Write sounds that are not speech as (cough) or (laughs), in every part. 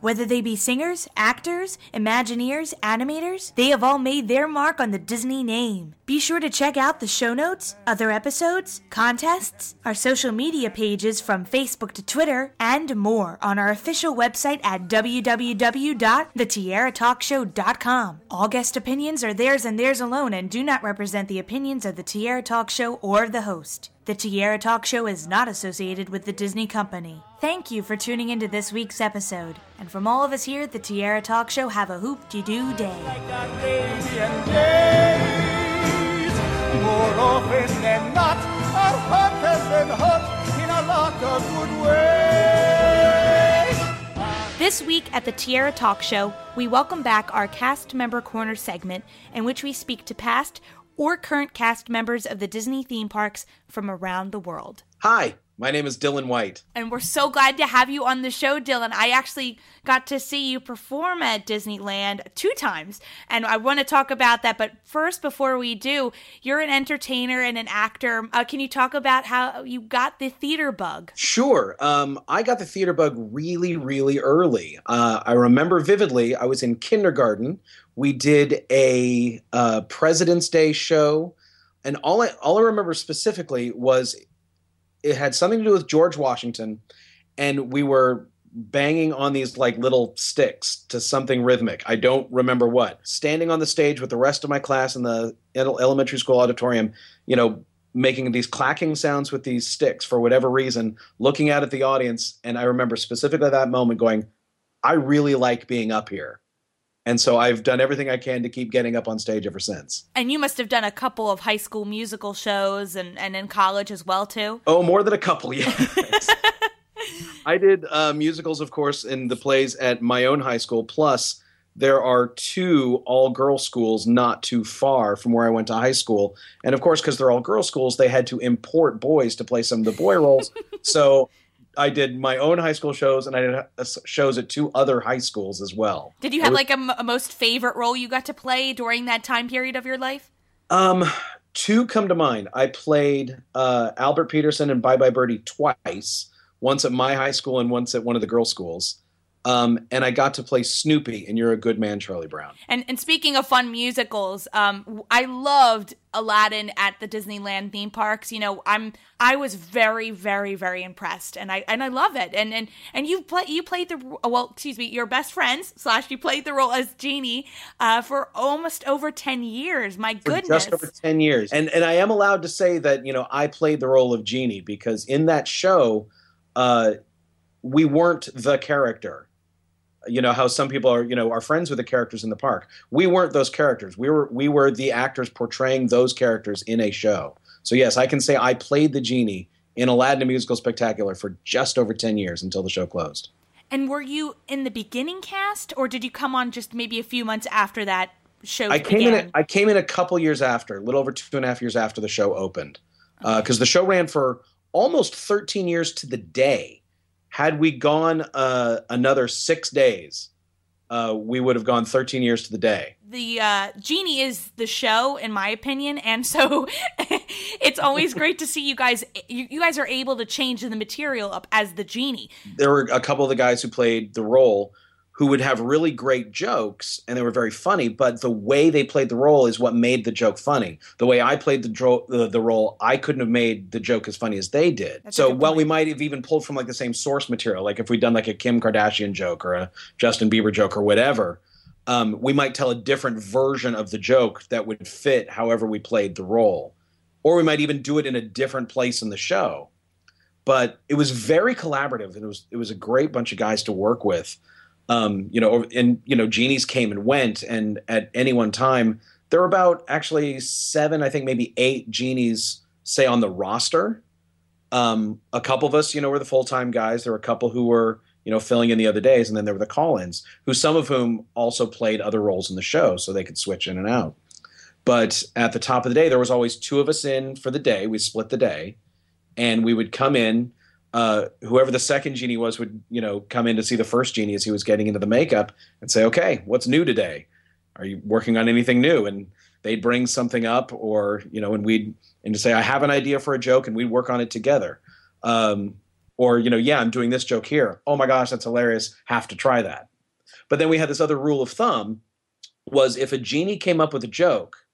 Whether they be singers, actors, Imagineers, animators, they have all made their mark on the Disney name. Be sure to check out the show notes, other episodes, contests, our social media pages from Facebook to Twitter, and more on our official website at www.thetiaratalkshow.com. All guest opinions are theirs and theirs alone and do not represent the opinions of the Tiara Talk Show or the host. The Tiara Talk Show is not associated with the Disney Company. Thank you for tuning into this week's episode. And from all of us here at the Tiara Talk Show, have a hoop de doo day. Like days, more often than not, our heart has been hurt in a lot of good ways. This week at the Tiara Talk Show, we welcome back our Cast Member Corner segment, in which we speak to past or current cast members of the Disney theme parks from around the world. Hi, my name is Dylan White. And we're so glad to have you on the show, Dylan. I actually got to see you perform at Disneyland two times, and I want to talk about that. But first, before we do, you're an entertainer and an actor. Uh, can you talk about how you got the theater bug? Sure. Um, I got the theater bug really, really early. Uh, I remember vividly, I was in kindergarten. We did a uh, President's Day show, and all I, all I remember specifically was it had something to do with George Washington, and we were banging on these like little sticks to something rhythmic. I don't remember what. Standing on the stage with the rest of my class in the elementary school auditorium, you know, making these clacking sounds with these sticks for whatever reason, looking out at the audience, and I remember specifically that moment going, I really like being up here. And so I've done everything I can to keep getting up on stage ever since. And you must have done a couple of high school musical shows and, and in college as well, too. Oh, more than a couple, (laughs) yeah. (laughs) I did uh, musicals, of course, in the plays at my own high school. Plus, there are two all girl schools not too far from where I went to high school. And of course, because they're all girl schools, they had to import boys to play some of the boy roles. (laughs) so I did my own high school shows, and I did uh, shows at two other high schools as well. Did you have like a, m- a most favorite role you got to play during that time period of your life? Um, two come to mind. I played uh, Albert Peterson and Bye Bye Birdie twice, once at my high school and once at one of the girls' schools. Um, and I got to play Snoopy and You're a Good Man, Charlie Brown. And and speaking of fun musicals, um, I loved Aladdin at the Disneyland theme parks. You know, I'm I was very very very impressed, and I and I love it. And and and you play you played the well, excuse me, your best friends slash you played the role as Genie uh, for almost over ten years. My For goodness, just over 10 years. And and I am allowed to say that, you know, I played the role of Genie because in that show, uh, we weren't the character. You know how some people are, you know, are friends with the characters in the park. We weren't those characters. We were we were the actors portraying those characters in a show. So yes, I can say I played the genie in Aladdin a Musical Spectacular for just over 10 years until the show closed. And were you in the beginning cast, or did you come on just maybe a few months after that show I came began? in. I came in a couple years after, a little over two and a half years after the show opened, uh, because the show ran for almost 13 years to the day. Had we gone uh, another six days, uh, we would have gone 13 years to the day. the uh, genie is the show in my opinion and so (laughs) it's always great to see you guys you, you guys are able to change the material up as the genie There were a couple of the guys who played the role who would have really great jokes and they were very funny, but the way they played the role is what made the joke funny. The way I played the, dro- the, the role, I couldn't have made the joke as funny as they did. That's so while we might have even pulled from like the same source material, like if we'd done like a Kim Kardashian joke or a Justin Bieber joke or whatever, um, we might tell a different version of the joke that would fit however we played the role. Or we might even do it in a different place in the show. But it was very collaborative and it was it was a great bunch of guys to work with um, you know, and you know, genies came and went, and at any one time, there were about actually seven, I think maybe eight genies, say on the roster. Um, a couple of us, you know, were the full time guys. There were a couple who were, you know, filling in the other days, and then there were the call-ins, who some of whom also played other roles in the show, so they could switch in and out. But at the top of the day, there was always two of us in for the day. We split the day, and we would come in uh, whoever the second genie was would you know come in to see the first genie as he was getting into the makeup and say, "Okay, what's new today? Are you working on anything new?" And they'd bring something up, or you know, and we'd and to say, I have an idea for a joke, and we'd work on it together. Um, or you know, yeah, I'm doing this joke here. Oh my gosh, that's hilarious. Have to try that. But then we had this other rule of thumb: was if a genie came up with a joke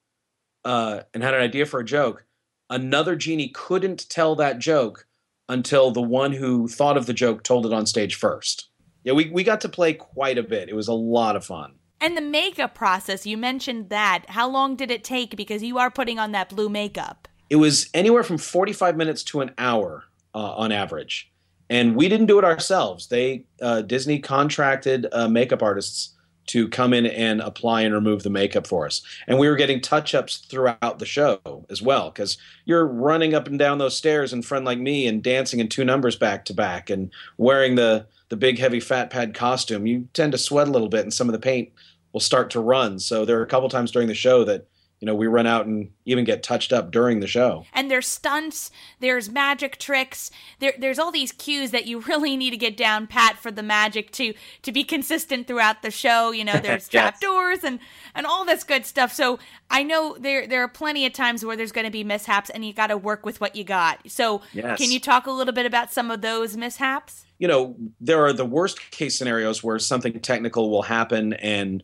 uh, and had an idea for a joke, another genie couldn't tell that joke until the one who thought of the joke told it on stage first. Yeah, we, we got to play quite a bit. It was a lot of fun. And the makeup process, you mentioned that. How long did it take? Because you are putting on that blue makeup. It was anywhere from 45 minutes to an hour uh, on average. And we didn't do it ourselves. They uh, Disney contracted uh, makeup artists to come in and apply and remove the makeup for us. And we were getting touch ups throughout the show as well, because you're running up and down those stairs in Friend Like Me and dancing in two numbers back to back and wearing the, the big, heavy fat pad costume. You tend to sweat a little bit, and some of the paint will start to run. So there are a couple times during the show that you know, we run out and even get touched up during the show. And there's stunts, there's magic tricks, there, there's all these cues that you (laughs) really need to get down pat for the magic to to be consistent throughout the show. You know, there's (laughs) yes. trap doors and and all this good stuff. So I know there there are plenty of times where there's going to be mishaps, and you got to work with what you got. So yes. can you talk a little bit about some of those mishaps? You know, there are the worst case scenarios where something technical will happen and.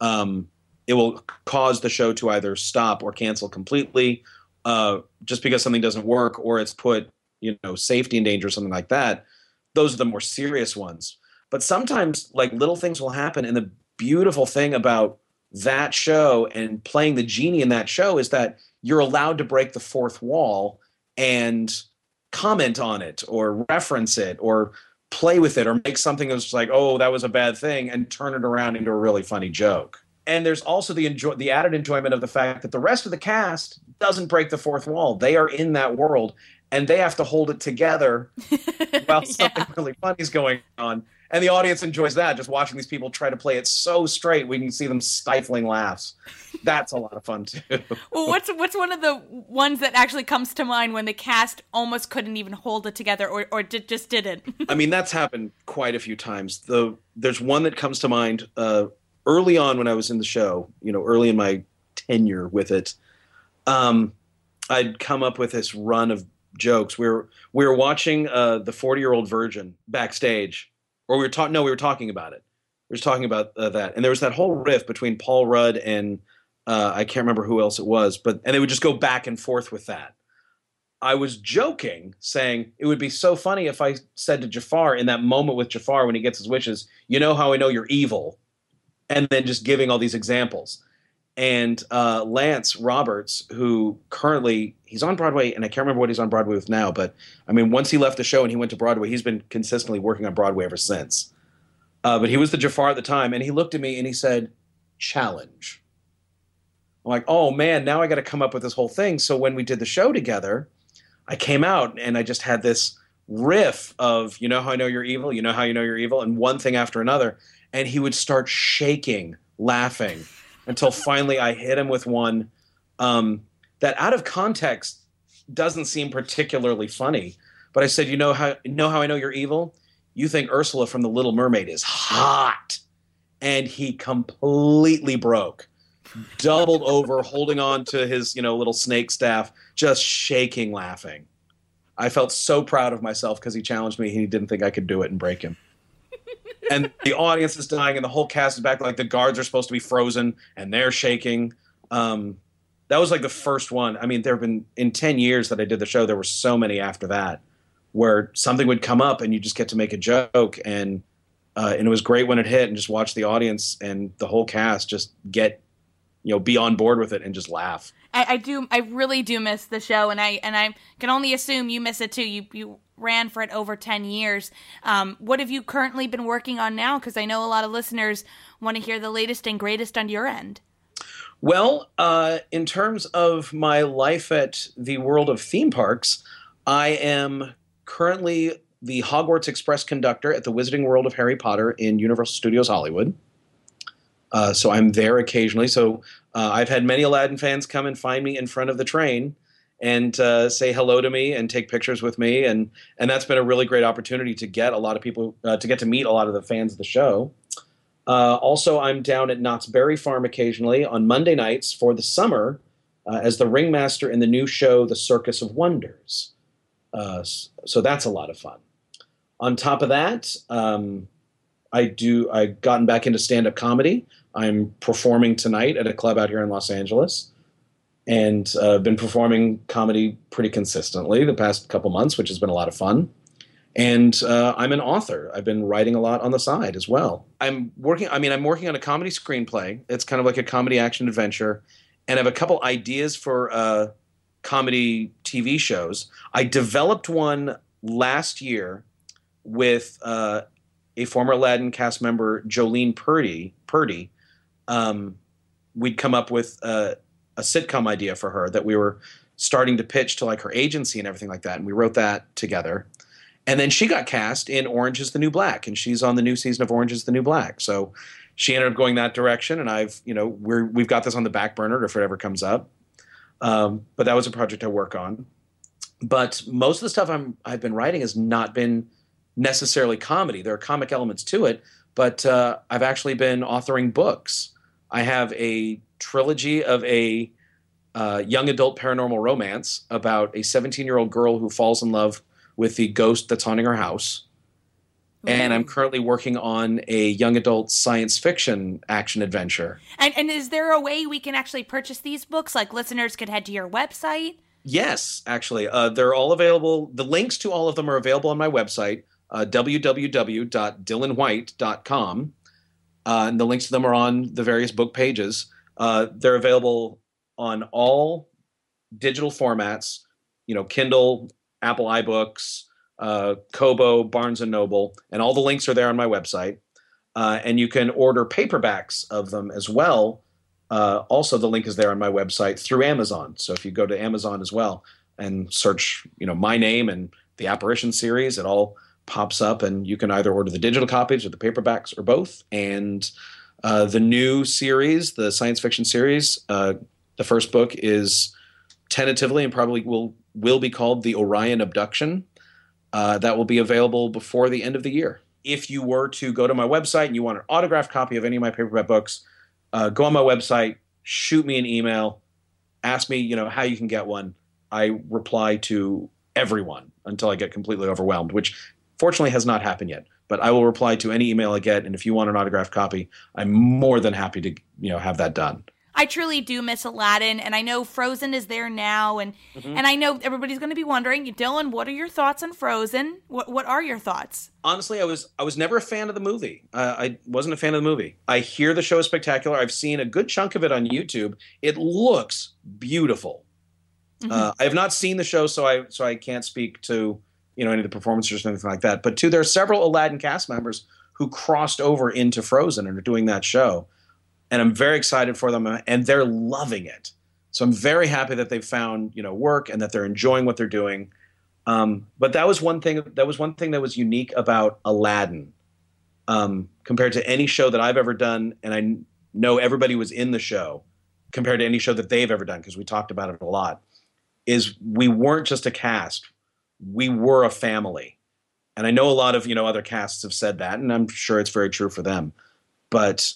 Um, it will cause the show to either stop or cancel completely uh, just because something doesn't work or it's put you know safety in danger or something like that. Those are the more serious ones. But sometimes like little things will happen and the beautiful thing about that show and playing the genie in that show is that you're allowed to break the fourth wall and comment on it or reference it or play with it or make something that's like oh that was a bad thing and turn it around into a really funny joke and there's also the enjoy the added enjoyment of the fact that the rest of the cast doesn't break the fourth wall. They are in that world and they have to hold it together (laughs) while something really funny is going on. And the audience enjoys that, just watching these people try to play it so straight. We can see them stifling laughs. That's a lot of fun too. well, what's what's one of the ones that actually comes to mind when the cast almost couldn't even hold it together, or or did, just didn't? I mean, that's happened quite a few times. The there's one that comes to mind. Uh, early on when I was in the show, you know, early in my tenure with it, um, I'd come up with this run of jokes. We were we were watching uh, the Forty Year Old Virgin backstage, or we were talking. No, we were talking about it. We were talking about uh, that, and there was that whole riff between Paul Rudd and uh, I can't remember who else it was, but and they would just go back and forth with that. I was joking, saying it would be so funny if I said to Jafar in that moment with Jafar when he gets his wishes, "You know how I know you're evil." And then just giving all these examples. And uh, Lance Roberts, who currently he's on Broadway, and I can't remember what he's on Broadway with now, but I mean, once he left the show and he went to Broadway, he's been consistently working on Broadway ever since. Uh, but he was the Jafar at the time, and he looked at me and he said, "Challenge." I'm like, "Oh man, now I got to come up with this whole thing." So when we did the show together, I came out and I just had this riff of, "You know how I know you're evil. You know how you know you're evil," and one thing after another and he would start shaking, laughing, until (laughs) finally I hit him with one um, that, out of context, doesn't seem particularly funny. But I said, "You know how know how I know you're evil? You think Ursula from The Little Mermaid is hot?" And he completely broke, doubled over, (laughs) holding on to his you know little snake staff, just shaking, laughing. I felt so proud of myself because he challenged me. He didn't think I could do it and break him and the audience is dying, and the whole cast is back. Like the guards are supposed to be frozen, and they're shaking. Um, that was like the first one. I mean, there have been in ten years that I did the show. There were so many after that where something would come up, and you just get to make a joke, and uh, and it was great when it hit, and just watch the audience and the whole cast just get you know be on board with it and just laugh. I, I do. I really do miss the show, and I and I can only assume you miss it too. You you ran for it over 10 years. Um, what have you currently been working on now? Because I know a lot of listeners want to hear the latest and greatest on your end. Well, uh, in terms of my life at the world of theme parks, I am currently the Hogwarts Express conductor at the Wizarding World of Harry Potter in Universal Studios Hollywood. Uh, so I'm there occasionally. So uh, I've had many Aladdin fans come and find me in front of the train and uh, say hello to me and take pictures with me and and that's been a really great opportunity to get a lot of people uh, to get to meet a lot of the fans of the show Uh, also, I'm down at Knott's Berry Farm occasionally on Monday nights for the summer uh, as the ringmaster in the new show, The Circus of Wonders. Uh, so that's a lot of fun. On top of that, um, I do. I've gotten back into stand up comedy. I'm performing tonight at a club out here in Los Angeles, and uh, been performing comedy pretty consistently the past couple months, which has been a lot of fun. And uh, I'm an author. I've been writing a lot on the side as well. I'm working. I mean, I'm working on a comedy screenplay. It's kind of like a comedy action adventure, and I have a couple ideas for uh, comedy TV shows. I developed one last year with uh, a former Aladdin cast member, Jolene Purdy. Purdy, um, we'd come up with a, sitcom idea for her that we were starting to pitch to like her agency and everything like that, and we wrote that together. And then she got cast in Orange is the New Black, and she's on the new season of Orange is the New Black. So she ended up going that direction, and I've you know we're we've got this on the back burner if it ever comes up. Um, but that was a project I work on. But most of the stuff I'm I've been writing has not been necessarily comedy. There are comic elements to it, but uh, I've actually been authoring books. I have a trilogy of a uh, young adult paranormal romance about a 17 year old girl who falls in love with the ghost that's haunting her house. And I'm currently working on a young adult science fiction action adventure. And, and is there a way we can actually purchase these books? Like listeners could head to your website? Yes, actually. Uh, they're all available. The links to all of them are available on my website, uh, www.dylanwhite.com. Uh, and the links to them are on the various book pages. Uh, they're available on all digital formats, you know, Kindle, Apple iBooks, uh, Kobo, Barnes and Noble, and all the links are there on my website. Uh, and you can order paperbacks of them as well. Uh, also, the link is there on my website through Amazon. So if you go to Amazon as well and search, you know, my name and the Apparition series, it all pops up, and you can either order the digital copies or the paperbacks or both. And uh, the new series, the science fiction series, uh, the first book is tentatively and probably will will be called the Orion Abduction. Uh, that will be available before the end of the year. If you were to go to my website and you want an autographed copy of any of my paperback books, uh, go on my website, shoot me an email, ask me, you know, how you can get one. I reply to everyone until I get completely overwhelmed, which fortunately has not happened yet. But I will reply to any email I get, and if you want an autographed copy, I'm more than happy to, you know, have that done. I truly do miss Aladdin, and I know Frozen is there now, and mm-hmm. and I know everybody's going to be wondering, Dylan, what are your thoughts on Frozen? What what are your thoughts? Honestly, I was I was never a fan of the movie. Uh, I wasn't a fan of the movie. I hear the show is spectacular. I've seen a good chunk of it on YouTube. It looks beautiful. Mm-hmm. Uh, I have not seen the show, so I so I can't speak to you know any of the performances or anything like that. But two, there are several Aladdin cast members who crossed over into Frozen and are doing that show and I'm very excited for them, and they're loving it. So I'm very happy that they've found you know work and that they're enjoying what they're doing. Um, but that was one thing. That was one thing that was unique about Aladdin um, compared to any show that I've ever done, and I know everybody was in the show compared to any show that they've ever done because we talked about it a lot. Is we weren't just a cast; we were a family, and I know a lot of you know other casts have said that, and I'm sure it's very true for them. But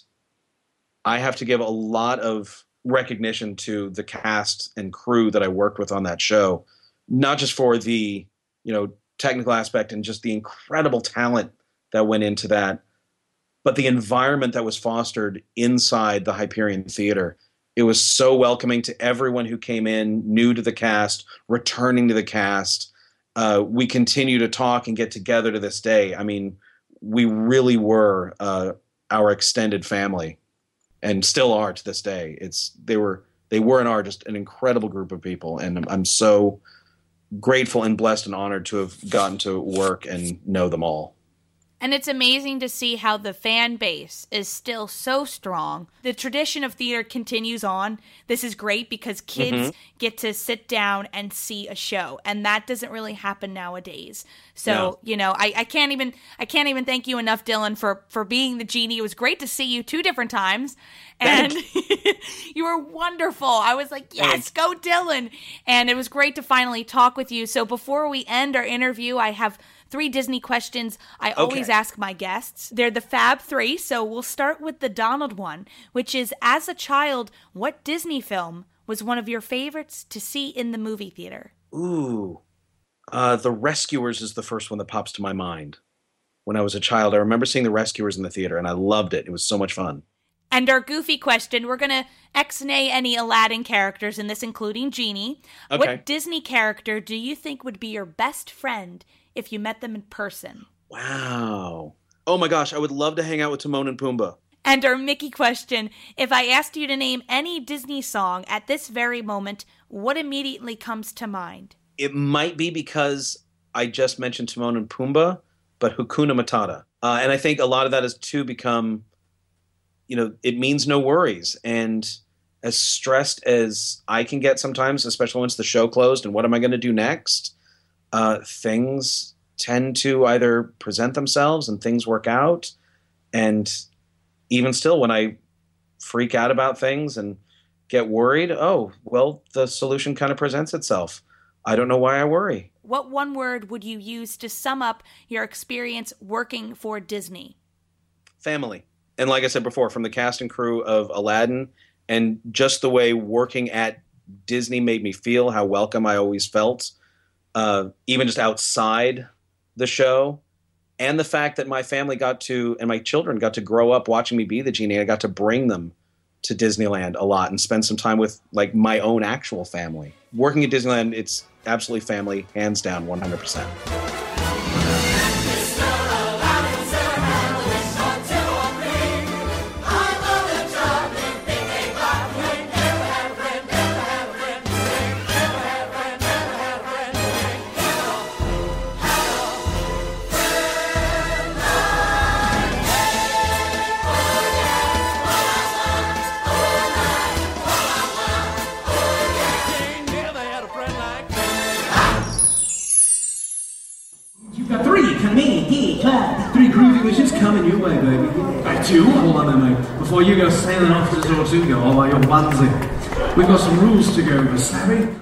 I have to give a lot of recognition to the cast and crew that I worked with on that show, not just for the you know technical aspect and just the incredible talent that went into that, but the environment that was fostered inside the Hyperion Theater. It was so welcoming to everyone who came in, new to the cast, returning to the cast. Uh, we continue to talk and get together to this day. I mean, we really were uh, our extended family and still are to this day. It's they were they were and are just an incredible group of people, and I'm, I'm so grateful and blessed and honored to have gotten to work and know them all. And it's amazing to see how the fan base is still so strong. The tradition of theater continues on. This is great because kids mm-hmm. get to sit down and see a show, and that doesn't really happen nowadays. So, no. you know, I, I can't even I can't even thank you enough, Dylan, for for being the genie. It was great to see you two different times. And (laughs) you were wonderful. I was like, yes, go Dylan. And it was great to finally talk with you. So before we end our interview, I have three Disney questions I always ask my guests. They're the Fab Three, so we'll start with the Donald one, which is as a child, what Disney film was one of your favorites to see in the movie theater? Ooh. Uh, the Rescuers is the first one that pops to my mind. When I was a child, I remember seeing The Rescuers in the theater and I loved it. It was so much fun. And our goofy question we're going to X nay any Aladdin characters in this, including Genie. Okay. What Disney character do you think would be your best friend if you met them in person? Wow. Oh my gosh, I would love to hang out with Timon and Pumbaa. And our Mickey question if I asked you to name any Disney song at this very moment, what immediately comes to mind? It might be because I just mentioned Timon and Pumbaa, but Hakuna Matata. Uh, and I think a lot of that is to become, you know, it means no worries. And as stressed as I can get sometimes, especially once the show closed and what am I going to do next, uh, things tend to either present themselves and things work out. And even still, when I freak out about things and get worried, oh, well, the solution kind of presents itself. I don't know why I worry. What one word would you use to sum up your experience working for Disney? Family. And like I said before, from the cast and crew of Aladdin, and just the way working at Disney made me feel, how welcome I always felt, uh, even just outside the show, and the fact that my family got to and my children got to grow up watching me be the genie. I got to bring them to Disneyland a lot and spend some time with like my own actual family. Working at Disneyland, it's absolutely family, hands down, 100%. Hold on there, mate. Before you go sailing off to the Tortuga all oh, by your onesie, we've got some rules to go over, savvy?